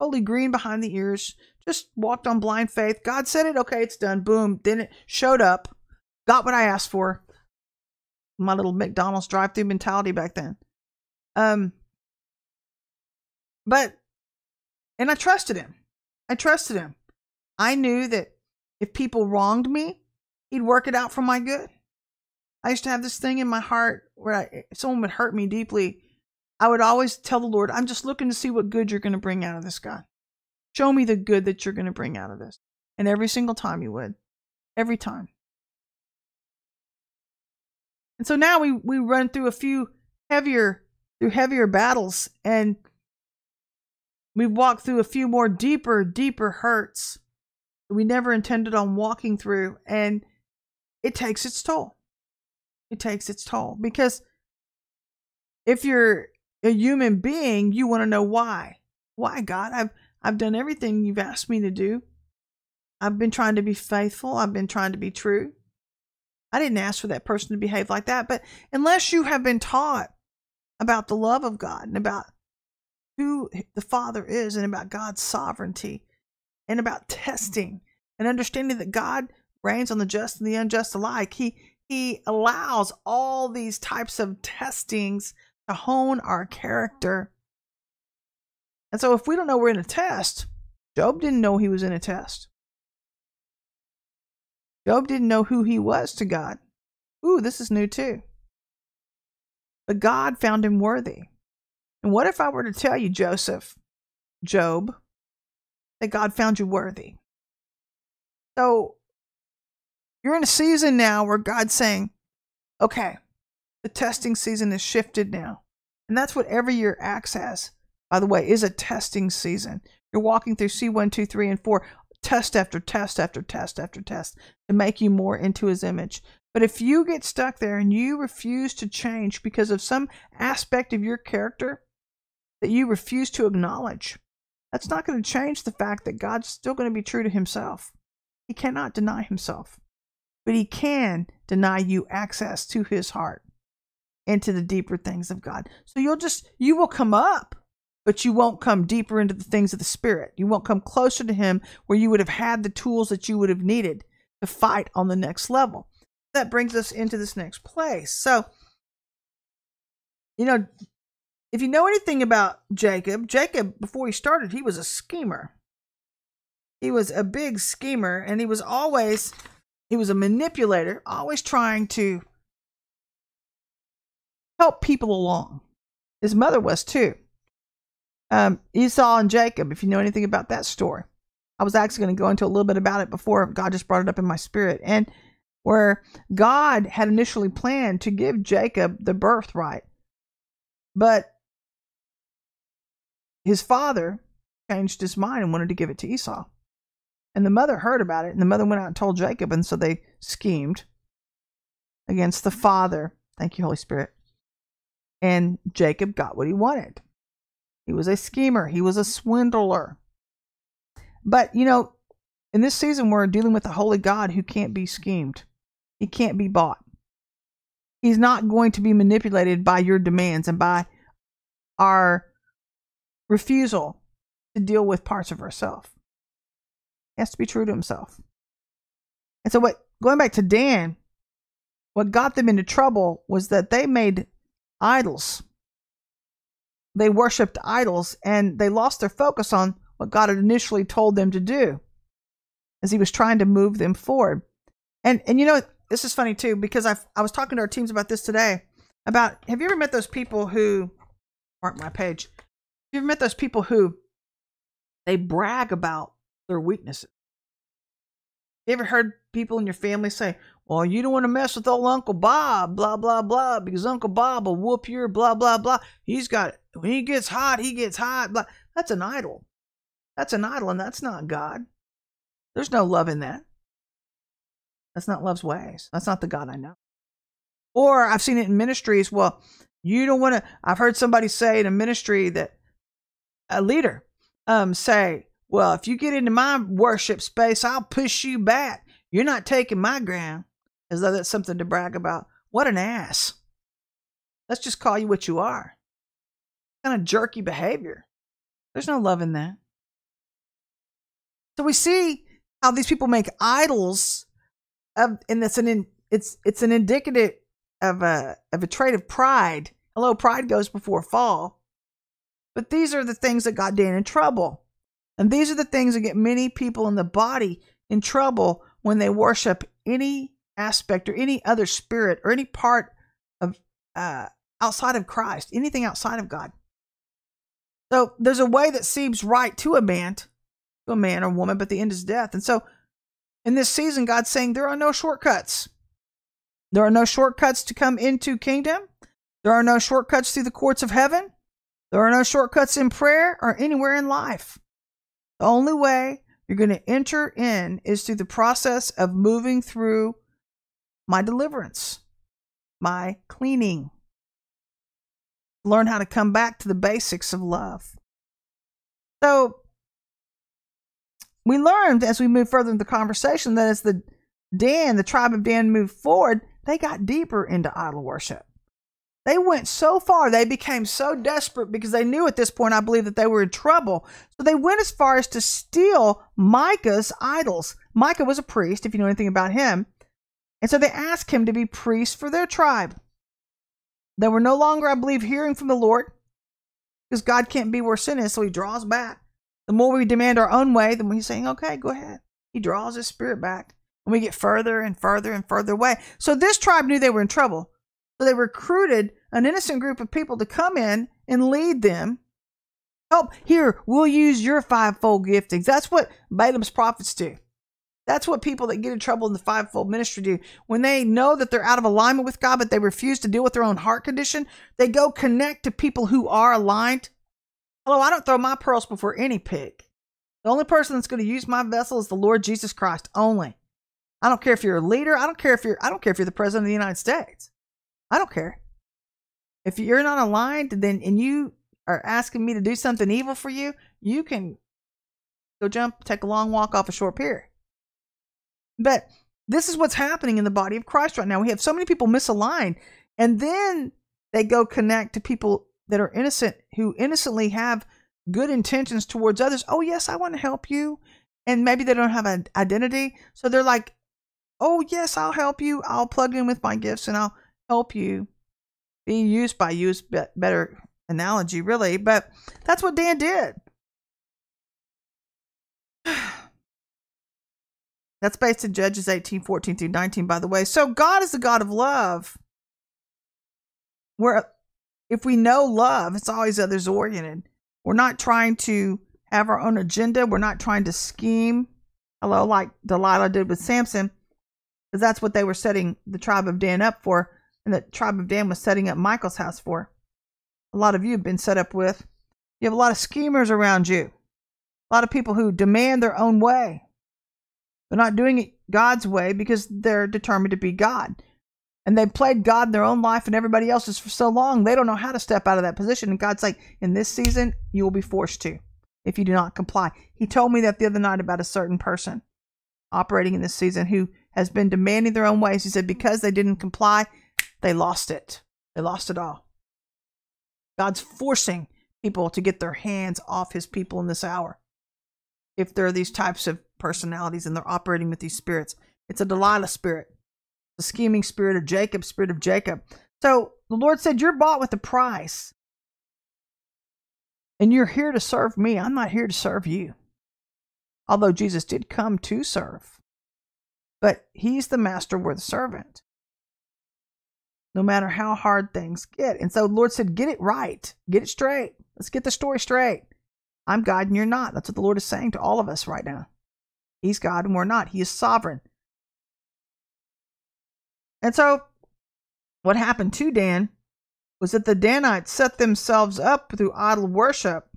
Holy green behind the ears, just walked on blind faith. God said it, okay, it's done. Boom. Then it showed up, got what I asked for. My little McDonald's drive through mentality back then. Um, but, and I trusted him. I trusted him. I knew that if people wronged me, he'd work it out for my good. I used to have this thing in my heart where I, someone would hurt me deeply, I would always tell the Lord, I'm just looking to see what good you're going to bring out of this, God. Show me the good that you're going to bring out of this. And every single time you would. Every time. And so now we, we run through a few heavier through heavier battles and we've walked through a few more deeper, deeper hurts we never intended on walking through. And it takes its toll. It takes its toll because if you're a human being, you want to know why. Why, God? I've I've done everything you've asked me to do. I've been trying to be faithful. I've been trying to be true. I didn't ask for that person to behave like that, but unless you have been taught about the love of God and about who the Father is and about God's sovereignty and about mm. testing and understanding that God rains on the just and the unjust alike, he he allows all these types of testings to hone our character. And so, if we don't know we're in a test, Job didn't know he was in a test. Job didn't know who he was to God. Ooh, this is new too. But God found him worthy. And what if I were to tell you, Joseph, Job, that God found you worthy? So you're in a season now where God's saying, okay, the testing season is shifted now. And that's what every year acts as, by the way, is a testing season. You're walking through C1, 2, 3, and 4, test after test after test after test to make you more into his image. But if you get stuck there and you refuse to change because of some aspect of your character that you refuse to acknowledge, that's not going to change the fact that God's still going to be true to himself. He cannot deny himself, but he can deny you access to his heart and to the deeper things of God. So you'll just, you will come up, but you won't come deeper into the things of the Spirit. You won't come closer to Him where you would have had the tools that you would have needed to fight on the next level. That brings us into this next place. So, you know, if you know anything about Jacob, Jacob, before he started, he was a schemer. He was a big schemer and he was always, he was a manipulator, always trying to help people along. His mother was too. Um, Esau and Jacob, if you know anything about that story. I was actually going to go into a little bit about it before God just brought it up in my spirit. And where God had initially planned to give Jacob the birthright, but his father changed his mind and wanted to give it to Esau. And the mother heard about it, and the mother went out and told Jacob, and so they schemed against the father. Thank you, Holy Spirit. And Jacob got what he wanted. He was a schemer, he was a swindler. But, you know, in this season, we're dealing with a holy God who can't be schemed. He can't be bought. He's not going to be manipulated by your demands and by our refusal to deal with parts of ourselves. He has to be true to himself. And so, what going back to Dan, what got them into trouble was that they made idols. They worshipped idols and they lost their focus on what God had initially told them to do as he was trying to move them forward. And and you know, this is funny too, because I I was talking to our teams about this today. About have you ever met those people who aren't my page? Have you ever met those people who they brag about their weaknesses? You ever heard people in your family say, Well, you don't want to mess with old Uncle Bob, blah, blah, blah, because Uncle Bob will whoop your blah, blah, blah. He's got, when he gets hot, he gets hot. Blah. That's an idol. That's an idol, and that's not God. There's no love in that. That's not love's ways. That's not the God I know. Or I've seen it in ministries. Well, you don't want to. I've heard somebody say in a ministry that a leader um, say, well, if you get into my worship space, I'll push you back. You're not taking my ground. As though that's something to brag about. What an ass. Let's just call you what you are. Kind of jerky behavior. There's no love in that. So we see how these people make idols of, and it's an it's it's an indicative of a of a trait of pride. Hello, pride goes before fall. But these are the things that got Dan in trouble. And these are the things that get many people in the body in trouble when they worship any aspect or any other spirit or any part of uh, outside of Christ, anything outside of God. So there's a way that seems right to a man, to a man or woman, but the end is death. And so in this season, God's saying there are no shortcuts. There are no shortcuts to come into kingdom. There are no shortcuts through the courts of heaven. There are no shortcuts in prayer or anywhere in life. The only way you're going to enter in is through the process of moving through my deliverance, my cleaning. Learn how to come back to the basics of love. So, we learned as we move further in the conversation that as the Dan, the tribe of Dan, moved forward, they got deeper into idol worship. They went so far, they became so desperate because they knew at this point, I believe, that they were in trouble. So they went as far as to steal Micah's idols. Micah was a priest, if you know anything about him. And so they asked him to be priest for their tribe. They were no longer, I believe, hearing from the Lord because God can't be where sin is, so he draws back. The more we demand our own way, the more he's saying, okay, go ahead. He draws his spirit back. And we get further and further and further away. So this tribe knew they were in trouble. They recruited an innocent group of people to come in and lead them. Help, here, we'll use your fivefold giftings. That's what Balaam's prophets do. That's what people that get in trouble in the fivefold ministry do. When they know that they're out of alignment with God, but they refuse to deal with their own heart condition, they go connect to people who are aligned. Hello, I don't throw my pearls before any pig. The only person that's going to use my vessel is the Lord Jesus Christ only. I don't care if you're a leader. I don't care if you're I don't care if you're the president of the United States. I don't care. If you're not aligned, then and you are asking me to do something evil for you, you can go jump, take a long walk off a short pier. But this is what's happening in the body of Christ right now. We have so many people misaligned, and then they go connect to people that are innocent who innocently have good intentions towards others. Oh, yes, I want to help you. And maybe they don't have an identity. So they're like, oh, yes, I'll help you. I'll plug in with my gifts and I'll help you be used by is better analogy really but that's what dan did. *sighs* That's based in judges 18 14 through 19 by the way. So god is the god of love. Where if we know love it's always others oriented. We're not trying to have our own agenda. We're not trying to scheme. Hello like delilah did with samson because that's what they were setting the tribe of dan up for and the tribe of Dan was setting up Michael's house for. A lot of you have been set up with. You have a lot of schemers around you, a lot of people who demand their own way. They're not doing it God's way because they're determined to be God. And they've played God in their own life and everybody else's for so long, they don't know how to step out of that position. And God's like, in this season, you will be forced to if you do not comply. He told me that the other night about a certain person. operating in this season who has been demanding their own ways. He said because they didn't comply, they lost it. They lost it all. God's forcing people to get their hands off his people in this hour. If there are these types of personalities and they're operating with these spirits, it's a Delilah spirit, the scheming spirit of Jacob, spirit of Jacob. So the Lord said, You're bought with a price. And you're here to serve me. I'm not here to serve you. Although Jesus did come to serve. But he's the master, we're the servant. No matter how hard things get. And so the Lord said, Get it right. Get it straight. Let's get the story straight. I'm God and you're not. That's what the Lord is saying to all of us right now. He's God and we're not. He is sovereign. And so what happened to Dan was that the Danites set themselves up through idol worship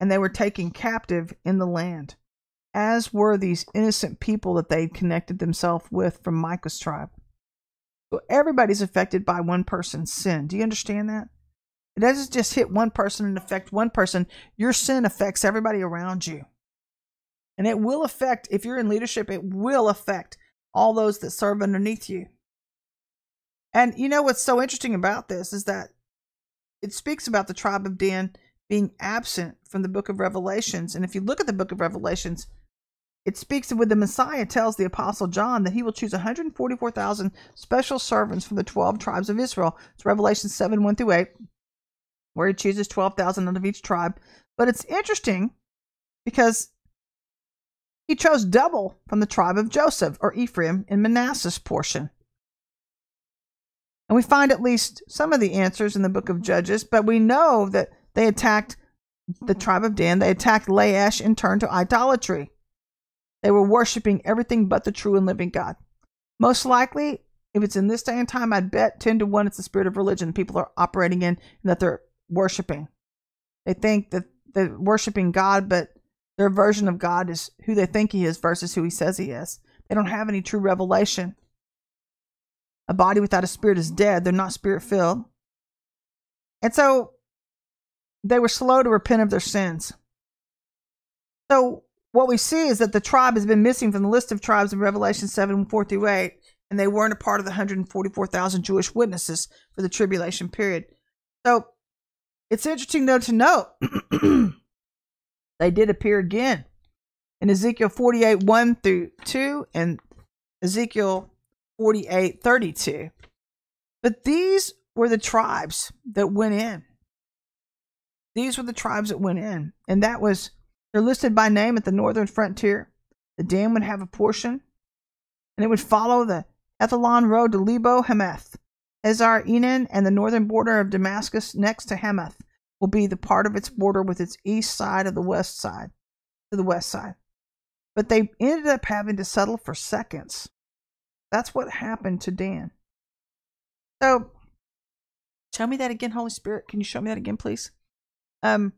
and they were taken captive in the land, as were these innocent people that they connected themselves with from Micah's tribe. So everybody's affected by one person's sin. Do you understand that? It doesn't just hit one person and affect one person. Your sin affects everybody around you. And it will affect, if you're in leadership, it will affect all those that serve underneath you. And you know what's so interesting about this is that it speaks about the tribe of Dan being absent from the book of Revelations. And if you look at the book of Revelations, it speaks of when the Messiah tells the Apostle John that he will choose 144,000 special servants from the 12 tribes of Israel. It's Revelation 7 1 through 8, where he chooses 12,000 out of each tribe. But it's interesting because he chose double from the tribe of Joseph or Ephraim in Manasseh's portion. And we find at least some of the answers in the book of Judges, but we know that they attacked the tribe of Dan. They attacked Laish and turned to idolatry. They were worshiping everything but the true and living God. Most likely, if it's in this day and time, I'd bet 10 to 1 it's the spirit of religion people are operating in and that they're worshiping. They think that they're worshiping God, but their version of God is who they think He is versus who He says He is. They don't have any true revelation. A body without a spirit is dead. They're not spirit filled. And so they were slow to repent of their sins. So what we see is that the tribe has been missing from the list of tribes in Revelation 7 4 through 8, and they weren't a part of the 144,000 Jewish witnesses for the tribulation period. So it's interesting, though, to note *clears throat* they did appear again in Ezekiel 48 1 through 2 and Ezekiel 48 32. But these were the tribes that went in. These were the tribes that went in. And that was, they're listed by name at the northern frontier. The Dan would have a portion, and it would follow the Hethlon road to Lebo Hamath. Ezar Enan and the northern border of Damascus next to Hamath will be the part of its border with its east side of the west side to the west side. But they ended up having to settle for seconds that's what happened to Dan. So, tell me that again, Holy Spirit. Can you show me that again, please? Um,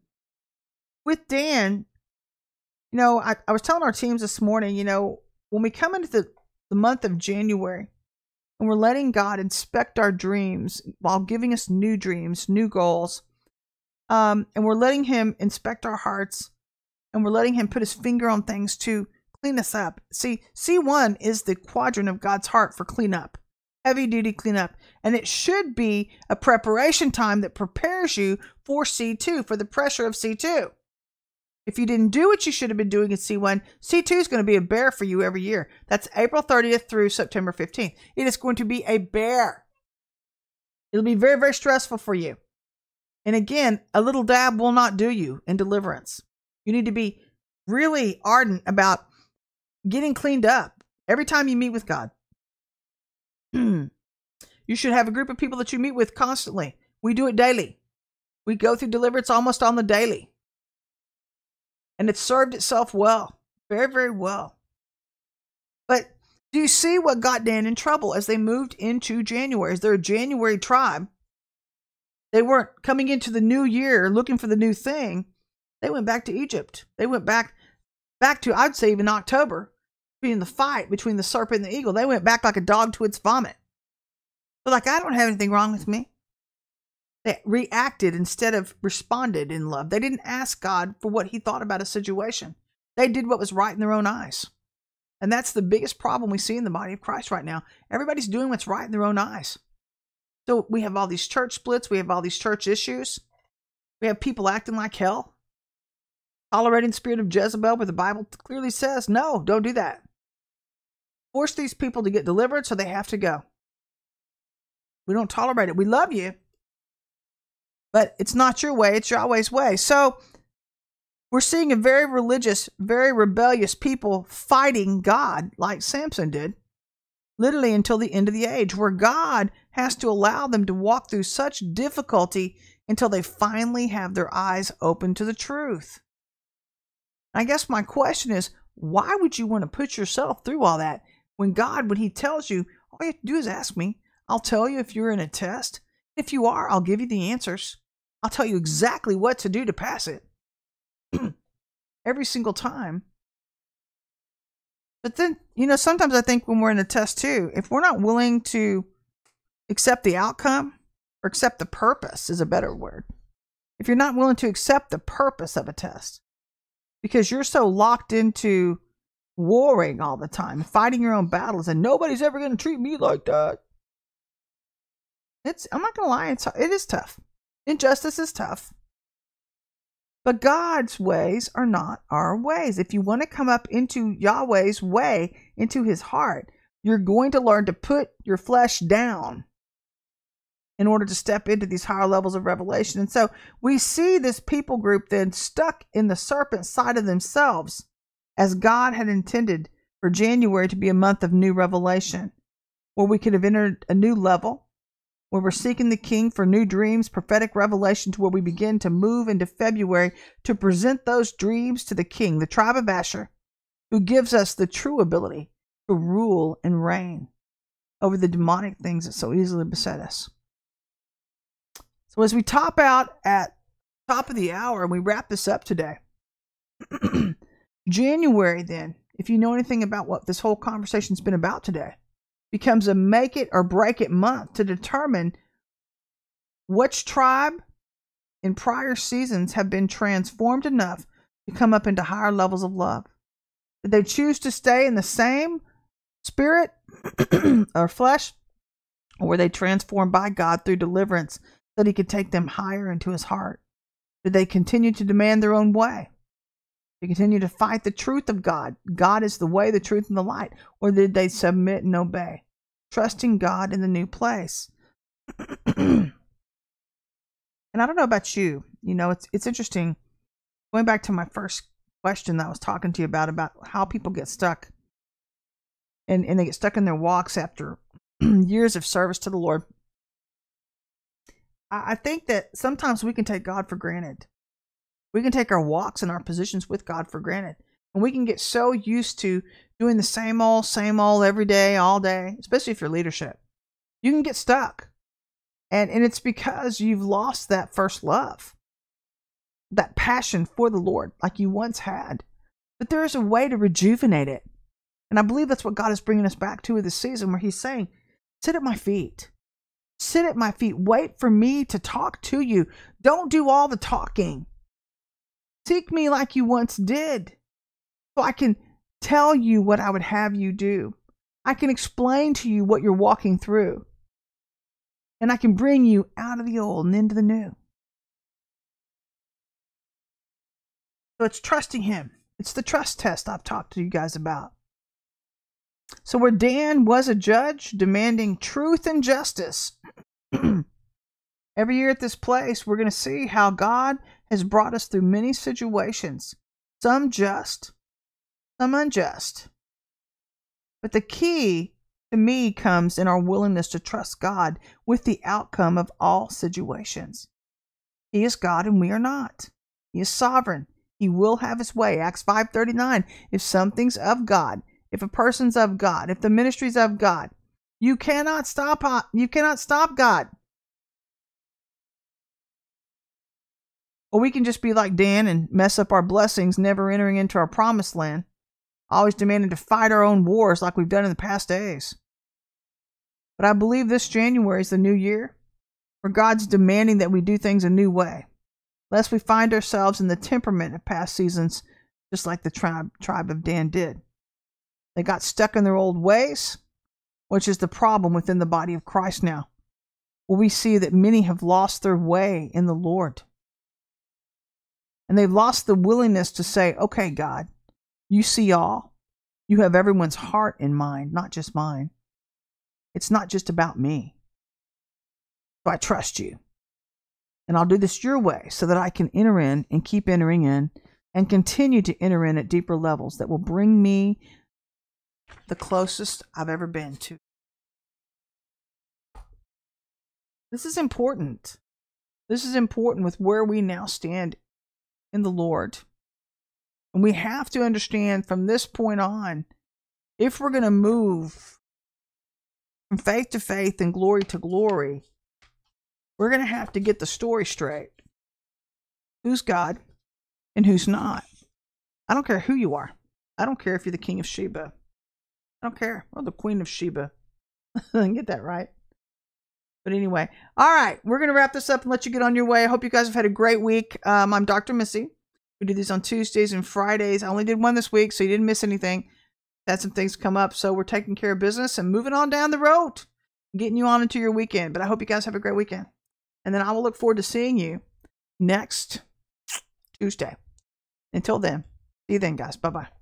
with Dan, you know, I, I was telling our teams this morning, you know, when we come into the, the month of January and we're letting God inspect our dreams while giving us new dreams, new goals, um, and we're letting Him inspect our hearts and we're letting Him put His finger on things to clean us up. See, C1 is the quadrant of God's heart for cleanup, heavy duty cleanup. And it should be a preparation time that prepares you for C2, for the pressure of C2. If you didn't do what you should have been doing in C1, C2 is going to be a bear for you every year. That's April 30th through September 15th. It is going to be a bear. It'll be very, very stressful for you. And again, a little dab will not do you in deliverance. You need to be really ardent about getting cleaned up every time you meet with God. Hmm. you should have a group of people that you meet with constantly. We do it daily. We go through deliverance almost on the daily. And it served itself well, very, very well. But do you see what got Dan in trouble as they moved into January? Is there a January tribe? They weren't coming into the new year looking for the new thing. They went back to Egypt. They went back back to I'd say even October being the fight between the serpent and the eagle, they went back like a dog to its vomit. But like, I don't have anything wrong with me. They reacted instead of responded in love. They didn't ask God for what he thought about a situation. They did what was right in their own eyes. And that's the biggest problem we see in the body of Christ right now. Everybody's doing what's right in their own eyes. So we have all these church splits, we have all these church issues. We have people acting like hell, tolerating the spirit of Jezebel, where the Bible clearly says, no, don't do that. Force these people to get delivered, so they have to go. We don't tolerate it. We love you, but it's not your way, it's Yahweh's way. So we're seeing a very religious, very rebellious people fighting God like Samson did, literally until the end of the age, where God has to allow them to walk through such difficulty until they finally have their eyes open to the truth. I guess my question is why would you want to put yourself through all that when God, when He tells you, all you have to do is ask me? I'll tell you if you're in a test. If you are, I'll give you the answers. I'll tell you exactly what to do to pass it. *clears throat* Every single time. But then, you know, sometimes I think when we're in a test too, if we're not willing to accept the outcome, or accept the purpose is a better word. If you're not willing to accept the purpose of a test because you're so locked into warring all the time, fighting your own battles, and nobody's ever going to treat me like that. It's I'm not going to lie, it's it is tough. Injustice is tough. But God's ways are not our ways. If you want to come up into Yahweh's way, into his heart, you're going to learn to put your flesh down in order to step into these higher levels of revelation. And so we see this people group then stuck in the serpent side of themselves as God had intended for January to be a month of new revelation, where we could have entered a new level, where we're seeking the King for new dreams, prophetic revelation, to where we begin to move into February to present those dreams to the King, the tribe of Asher, who gives us the true ability to rule and reign over the demonic things that so easily beset us. So as we top out at top of the hour and we wrap this up today, *clears throat* January then, if you know anything about what this whole conversation's been about today, becomes a make it or break it month to determine which tribe in prior seasons have been transformed enough to come up into higher levels of love. Did they choose to stay in the same spirit *clears throat* or flesh? Or were they transformed by God through deliverance so that he could take them higher into his heart? Did they continue to demand their own way? They continue to fight the truth of God? God is the way, the truth, and the light. Or did they submit and obey, trusting God in the new place? *clears throat* and I don't know about you. You know, it's it's interesting. Going back to my first question that I was talking to you about about how people get stuck and, and they get stuck in their walks after *clears throat* years of service to the Lord. I, I think that sometimes we can take God for granted. We can take our walks and our positions with God for granted. And we can get so used to doing the same old, same old every day, all day, especially if you're leadership. You can get stuck. And, and it's because you've lost that first love, that passion for the Lord like you once had. But there is a way to rejuvenate it. And I believe that's what God is bringing us back to this season where He's saying, Sit at my feet. Sit at my feet. Wait for me to talk to you. Don't do all the talking. Seek me like you once did, so I can tell you what I would have you do. I can explain to you what you're walking through. And I can bring you out of the old and into the new. So it's trusting Him. It's the trust test I've talked to you guys about. So, where Dan was a judge demanding truth and justice, *clears throat* every year at this place, we're going to see how God has brought us through many situations, some just, some unjust. But the key to me comes in our willingness to trust God with the outcome of all situations. He is God and we are not. He is sovereign. He will have his way. Acts 5:39. If something's of God, if a person's of God, if the ministry's of God, you cannot stop uh, you cannot stop God. Or we can just be like Dan and mess up our blessings, never entering into our promised land, always demanding to fight our own wars like we've done in the past days. But I believe this January is the new year where God's demanding that we do things a new way, lest we find ourselves in the temperament of past seasons, just like the tribe, tribe of Dan did. They got stuck in their old ways, which is the problem within the body of Christ now. Well, we see that many have lost their way in the Lord. And they've lost the willingness to say, okay, God, you see all. You have everyone's heart in mind, not just mine. It's not just about me. So I trust you. And I'll do this your way so that I can enter in and keep entering in and continue to enter in at deeper levels that will bring me the closest I've ever been to. This is important. This is important with where we now stand in the Lord. And we have to understand from this point on, if we're going to move from faith to faith and glory to glory, we're going to have to get the story straight. Who's God and who's not? I don't care who you are. I don't care if you're the king of Sheba. I don't care. Or the queen of Sheba. *laughs* get that right. But anyway, all right, we're going to wrap this up and let you get on your way. I hope you guys have had a great week. Um, I'm Dr. Missy. We do these on Tuesdays and Fridays. I only did one this week, so you didn't miss anything. Had some things come up, so we're taking care of business and moving on down the road, getting you on into your weekend. But I hope you guys have a great weekend. And then I will look forward to seeing you next Tuesday. Until then, see you then, guys. Bye bye.